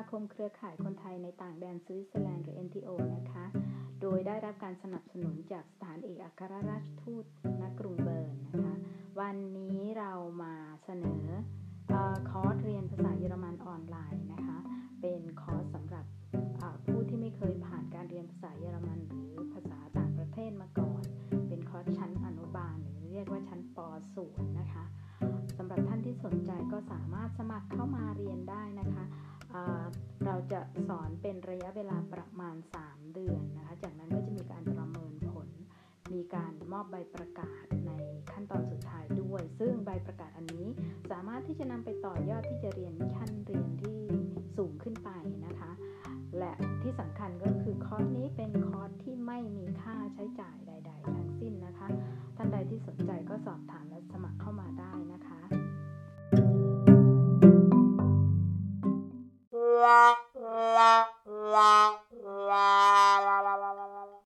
าคมเครือข่ายคนไทยในต่างแดนสวิตเซอร์แลนด์หรือ NTO นะคะ โดยได้รับการสนับสนุนจากสถานเอกอัครราชทูตณกรุงเบิร์นนะคะ วันนี้เรามาเสนอคอร์สเรียนภาษาเยอรมันออนไลน์นะคะ เป็นคอร์สสำหรับผู้ที่ไม่เคยผ่านการเรียนภาษาเยอรมันหรือภาษาต่างประเทศมาก่อน เป็นคอร์สชั้นอนุบาล หรือเรียกว่าชั้นป .0 นะคะสำหรับท่านที่สนใจก็สามารถสมัครเข้ามาเรียนได้นะคะ จะสอนเป็นระยะเวลาประมาณ 3 เดือนนะคะ จากนั้นก็จะมีการประเมินผล มีการมอบใบประกาศในขั้นตอนสุดท้ายด้วย ซึ่งใบประกาศอันนี้สามารถที่จะนำไปต่อยอดที่จะเรียนขั้นเรียนที่สูงขึ้นไปนะคะ และที่สำคัญก็คือคอร์สนี้เป็น la la la.